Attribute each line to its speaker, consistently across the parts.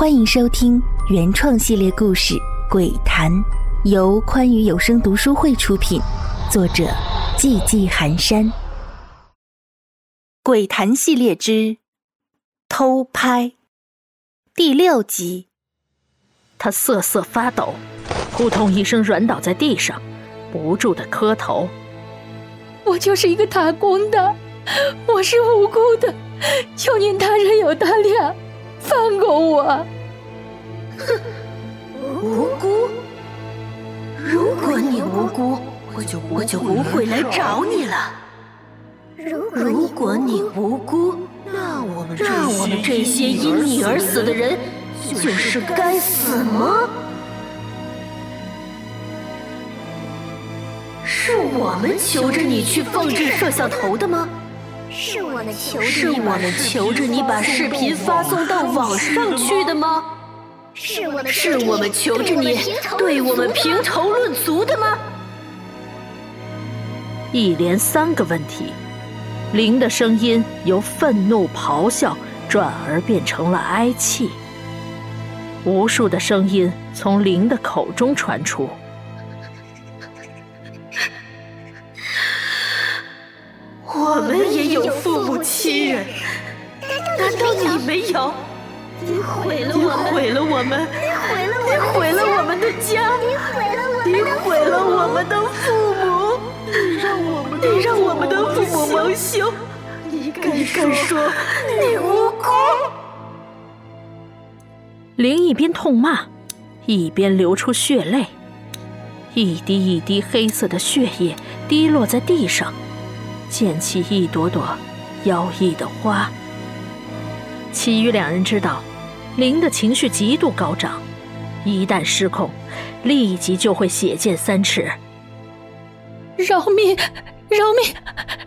Speaker 1: 欢迎收听原创系列故事《鬼谈》，由宽裕有声读书会出品，作者寂寂寒山。《鬼谈》系列之偷拍第六集。
Speaker 2: 他瑟瑟发抖，扑通一声软倒在地上，不住的磕头。
Speaker 3: 我就是一个打工的，我是无辜的，求您大人有大量。放过我！
Speaker 4: 哼，无辜？如果你无辜，我就我就不会来找你了。如果你无辜，那我们那我们这些因你而死的人，就是该死吗？是我们求着你去放置摄像头的吗？
Speaker 5: 是我们求
Speaker 4: 是我们求着你把视频发送到网上去的吗？
Speaker 5: 是我们
Speaker 4: 是我们求着你对我们评头论足的吗？
Speaker 2: 一连三个问题，灵的声音由愤怒咆哮转而变成了哀泣，无数的声音从灵的口中传出。
Speaker 4: 们，你毁了我们的家，你毁了我们的父母，你让我们，你让我们的父母蒙羞，你敢说你无辜？
Speaker 2: 灵一边痛骂，一边流出血泪，一滴一滴黑色的血液滴落在地上。溅起一朵朵妖异的花。其余两人知道，灵的情绪极度高涨，一旦失控，立即就会血溅三尺。
Speaker 3: 饶命！饶命！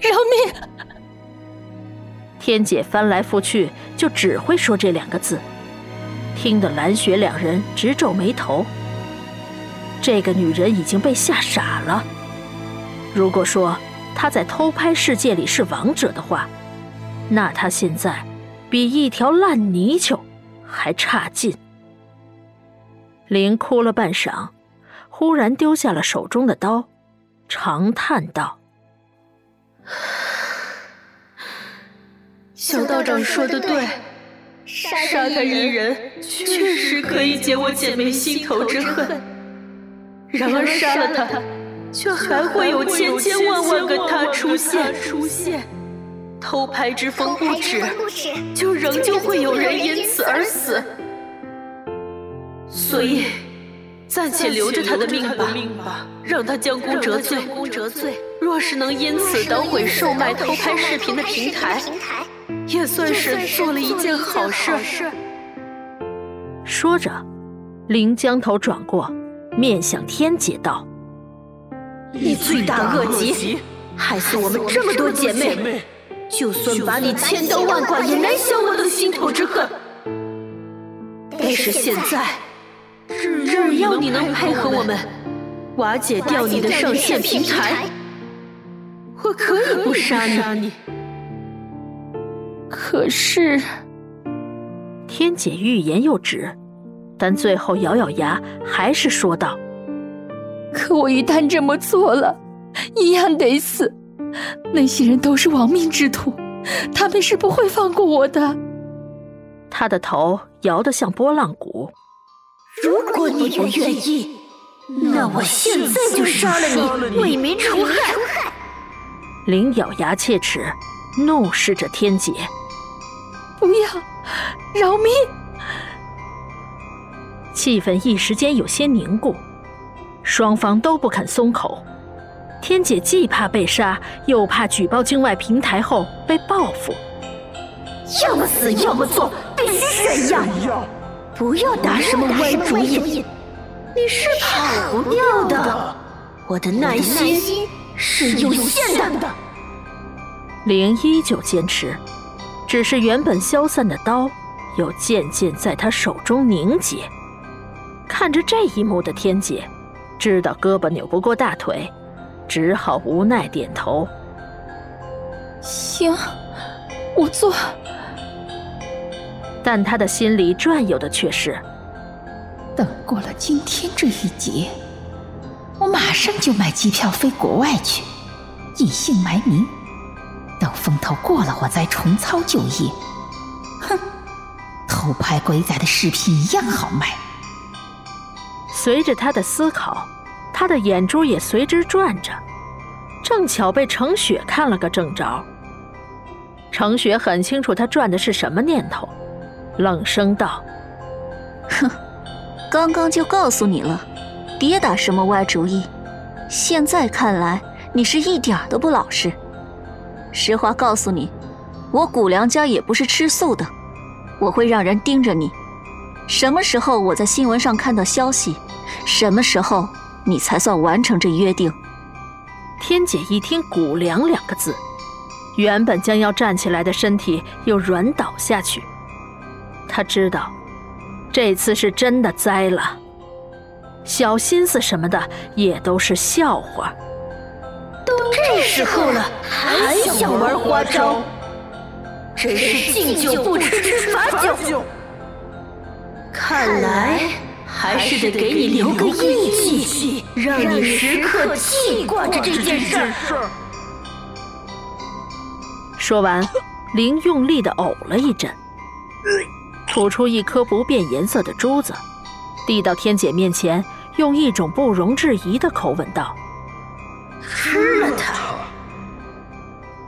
Speaker 3: 饶命！
Speaker 2: 天姐翻来覆去就只会说这两个字，听得蓝雪两人直皱眉头。这个女人已经被吓傻了。如果说……她在偷拍世界里是王者的话，那她现在比一条烂泥鳅还差劲。林哭了半晌，忽然丢下了手中的刀，长叹道：“
Speaker 4: 小道长说的对，杀他一人确实可以解我姐妹心头之恨，然而杀了他。”却还会有千千万万个他出现，偷拍之风不止，就仍旧会有人因此而死。所以，暂且留着他的命吧，让他将功折罪。若是能因此捣毁售卖偷拍视频的平台，也算是做了一件好事。
Speaker 2: 说着，林将头转过，面向天姐道。
Speaker 4: 你罪大恶极，害死我们这么多姐妹，就算把你千刀万剐，也难消我的心头之恨。但是现在，只要你能配合我们，瓦解掉你的上线平台，我可以不杀你。
Speaker 3: 可是，
Speaker 2: 天姐欲言又止，但最后咬咬牙，还是说道。
Speaker 3: 可我一旦这么做了，一样得死。那些人都是亡命之徒，他们是不会放过我的。
Speaker 2: 他的头摇得像拨浪鼓。
Speaker 4: 如果你不愿意，那我现在就杀了你，为民除害。
Speaker 2: 林咬牙切齿，怒视着天劫：“
Speaker 3: 不要，饶命！”
Speaker 2: 气氛一时间有些凝固。双方都不肯松口，天姐既怕被杀，又怕举报境外平台后被报复。
Speaker 4: 要么死，要么做，必须选一样。不要打什么歪主意，你是跑不掉的。我的耐心是有限的。
Speaker 2: 灵依旧坚持，只是原本消散的刀，又渐渐在他手中凝结。看着这一幕的天姐。知道胳膊扭不过大腿，只好无奈点头。
Speaker 3: 行，我做。
Speaker 2: 但他的心里转悠的却是：
Speaker 3: 等过了今天这一劫，我马上就买机票飞国外去，隐姓埋名，等风头过了，我再重操旧业。哼，偷拍鬼仔的视频一样好卖。
Speaker 2: 随着他的思考，他的眼珠也随之转着，正巧被程雪看了个正着。程雪很清楚他转的是什么念头，冷声道：“
Speaker 6: 哼，刚刚就告诉你了，别打什么歪主意。现在看来，你是一点都不老实。实话告诉你，我谷良家也不是吃素的，我会让人盯着你。什么时候我在新闻上看到消息，什么时候你才算完成这约定。”
Speaker 2: 天姐一听“谷良”两个字。原本将要站起来的身体又软倒下去。她知道，这次是真的栽了。小心思什么的也都是笑话。
Speaker 4: 都这时候了，还想玩花招？真是敬酒不吃吃罚酒。看来还是得给你留个印记，让你时刻记挂着这件事儿。
Speaker 2: 说完，林用力的呕了一阵，吐出一颗不变颜色的珠子，递到天姐面前，用一种不容置疑的口吻道：“
Speaker 4: 吃了它。”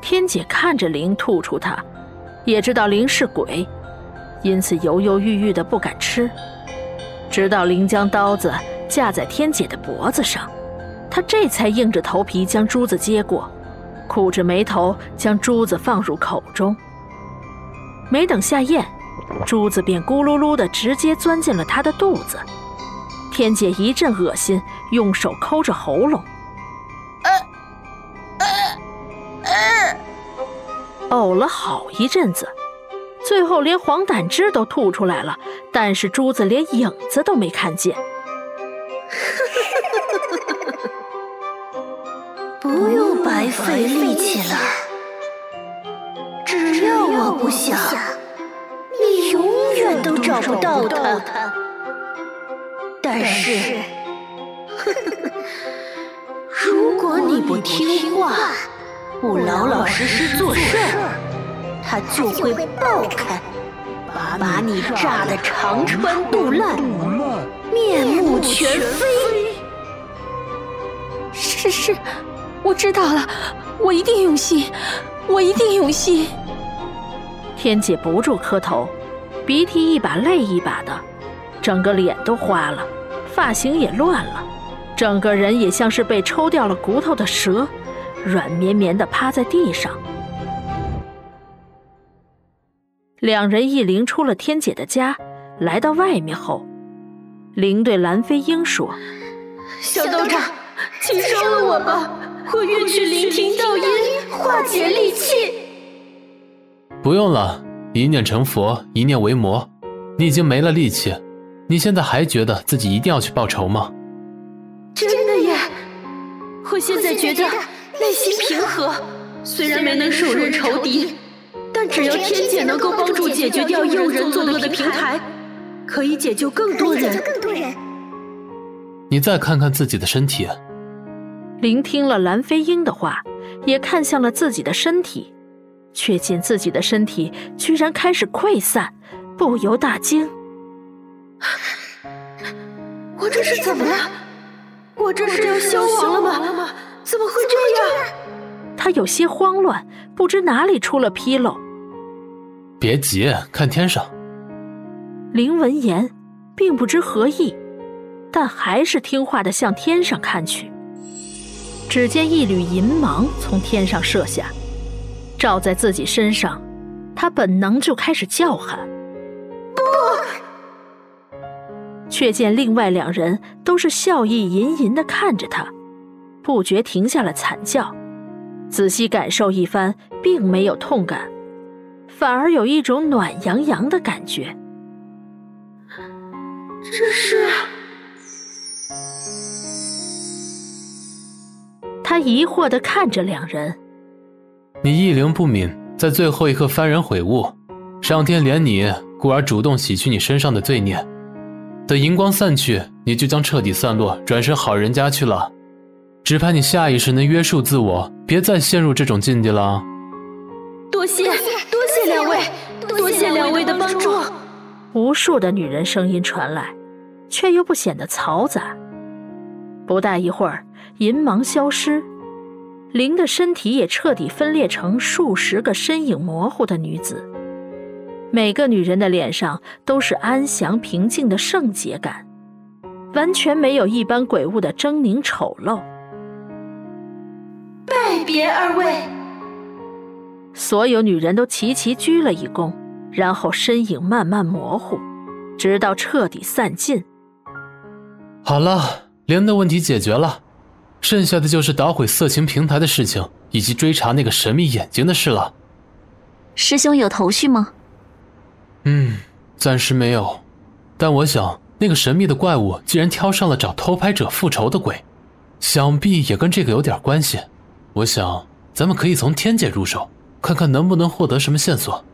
Speaker 2: 天姐看着灵吐出它，也知道灵是鬼，因此犹犹豫豫的不敢吃。直到林将刀子架在天姐的脖子上，她这才硬着头皮将珠子接过。苦着眉头，将珠子放入口中。没等下咽，珠子便咕噜噜的直接钻进了他的肚子。天姐一阵恶心，用手抠着喉咙，呕了好一阵子，最后连黄胆汁都吐出来了，但是珠子连影子都没看见。
Speaker 4: 不用白费力气了，只要我不想，你永远都找不到他。但是，如果你不听话，不老老实实做事儿，他就会爆开，把你炸得肠穿肚烂，面目全非。
Speaker 3: 是是。我知道了，我一定用心，我一定用心。
Speaker 2: 天姐不住磕头，鼻涕一把泪一把的，整个脸都花了，发型也乱了，整个人也像是被抽掉了骨头的蛇，软绵绵的趴在地上。两人一灵出了天姐的家，来到外面后，灵对蓝飞鹰说：“
Speaker 4: 小道长，请收了我吧。”我愿去聆听道音，化解戾气。
Speaker 7: 不用了，一念成佛，一念为魔，你已经没了力气。你现在还觉得自己一定要去报仇吗？
Speaker 4: 真的耶！我现在觉得内心平和，虽然没能手刃仇敌，但只要天界能够帮助解决掉诱人作恶的平台，可以解救更多人。
Speaker 7: 你再看看自己的身体。
Speaker 2: 聆听了蓝飞鹰的话，也看向了自己的身体，却见自己的身体居然开始溃散，不由大惊：“
Speaker 4: 我这是怎么了？我这是要消亡了吗？怎么会这样？”
Speaker 2: 他有些慌乱，不知哪里出了纰漏。
Speaker 7: 别急，看天上。
Speaker 2: 林闻言，并不知何意，但还是听话的向天上看去。只见一缕银芒从天上射下，照在自己身上，他本能就开始叫喊：“
Speaker 4: 不！”
Speaker 2: 却见另外两人都是笑意吟吟的看着他，不觉停下了惨叫。仔细感受一番，并没有痛感，反而有一种暖洋洋的感觉。
Speaker 4: 这是。
Speaker 2: 他疑惑的看着两人，
Speaker 7: 你意灵不敏，在最后一刻幡然悔悟，上天怜你故而主动洗去你身上的罪孽。等银光散去，你就将彻底散落，转身好人家去了。只盼你下意识能约束自我，别再陷入这种境地了。
Speaker 4: 多谢，多谢两位，多谢两位的帮助。
Speaker 2: 无数的女人声音传来，却又不显得嘈杂。不大一会儿，银芒消失，灵的身体也彻底分裂成数十个身影模糊的女子。每个女人的脸上都是安详平静的圣洁感，完全没有一般鬼物的狰狞丑陋。
Speaker 4: 拜别二位！
Speaker 2: 所有女人都齐齐鞠了一躬，然后身影慢慢模糊，直到彻底散尽。
Speaker 7: 好了，灵的问题解决了，剩下的就是捣毁色情平台的事情，以及追查那个神秘眼睛的事了。
Speaker 6: 师兄有头绪吗？
Speaker 7: 嗯，暂时没有，但我想那个神秘的怪物既然挑上了找偷拍者复仇的鬼，想必也跟这个有点关系。我想咱们可以从天界入手，看看能不能获得什么线索。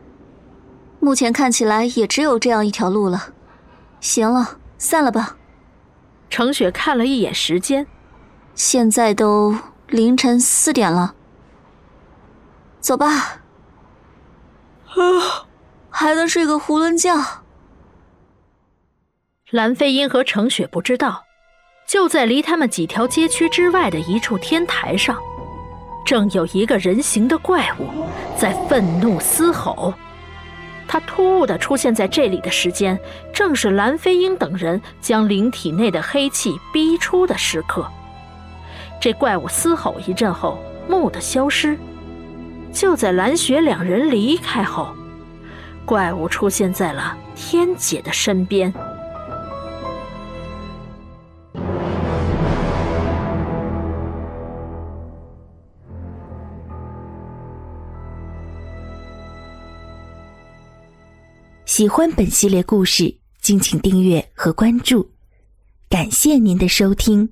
Speaker 6: 目前看起来也只有这样一条路了。行了，散了吧。
Speaker 2: 程雪看了一眼时间，
Speaker 6: 现在都凌晨四点了。走吧。啊。还能睡个囫囵觉。
Speaker 2: 蓝飞鹰和程雪不知道，就在离他们几条街区之外的一处天台上，正有一个人形的怪物在愤怒嘶吼。他突兀的出现在这里的时间，正是蓝飞鹰等人将灵体内的黑气逼出的时刻。这怪物嘶吼一阵后，蓦地消失。就在蓝雪两人离开后。怪物出现在了天姐的身边。
Speaker 1: 喜欢本系列故事，敬请订阅和关注，感谢您的收听。